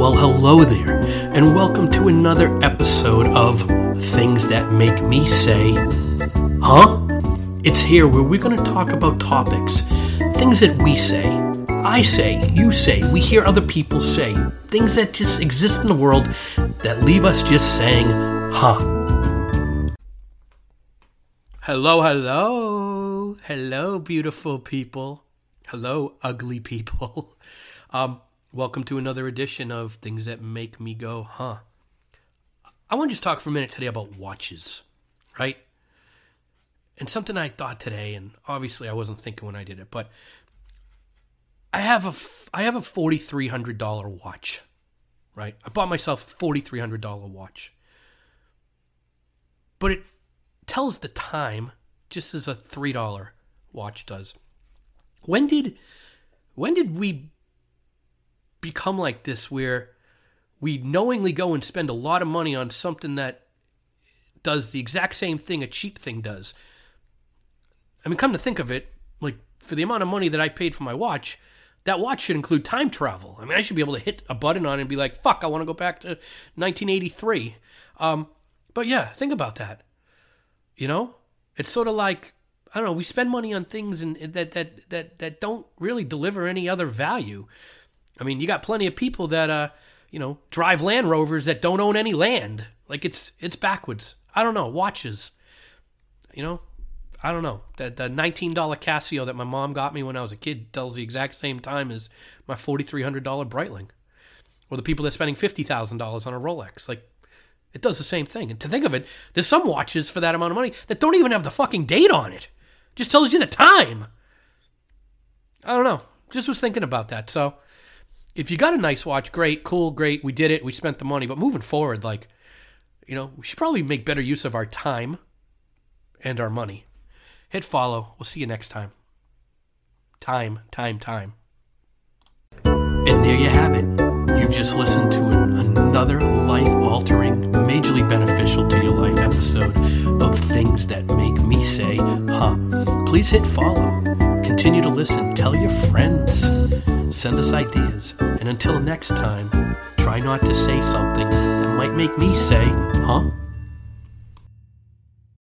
Well, hello there, and welcome to another episode of Things That Make Me Say, Huh? It's here where we're going to talk about topics, things that we say, I say, you say, we hear other people say, things that just exist in the world that leave us just saying, Huh? Hello, hello, hello, beautiful people. Hello, ugly people. Um, welcome to another edition of Things That Make Me Go, Huh? I want to just talk for a minute today about watches, right? And something I thought today, and obviously I wasn't thinking when I did it, but I have a I have a forty three hundred dollar watch, right? I bought myself a forty three hundred dollar watch, but it tells the time just as a three dollar watch does. When did when did we become like this where we knowingly go and spend a lot of money on something that does the exact same thing a cheap thing does. I mean, come to think of it, like for the amount of money that I paid for my watch, that watch should include time travel. I mean, I should be able to hit a button on it and be like, fuck, I want to go back to 1983. Um, but yeah, think about that. You know, it's sort of like I don't know. We spend money on things and that that that that don't really deliver any other value. I mean, you got plenty of people that uh, you know, drive Land Rovers that don't own any land. Like it's it's backwards. I don't know. Watches. You know, I don't know. The the nineteen dollar Casio that my mom got me when I was a kid tells the exact same time as my forty three hundred dollar Breitling, or the people that are spending fifty thousand dollars on a Rolex. Like it does the same thing. And to think of it, there's some watches for that amount of money that don't even have the fucking date on it. Just tells you the time. I don't know. Just was thinking about that. So if you got a nice watch, great, cool, great. We did it. We spent the money. But moving forward, like, you know, we should probably make better use of our time and our money. Hit follow. We'll see you next time. Time, time, time. And there you have it. You've just listened to an, another life altering, majorly beneficial to your life episode of Things That Make Me Say, Huh. Please hit follow. Continue to listen. Tell your friends. Send us ideas. And until next time, try not to say something that might make me say, Huh?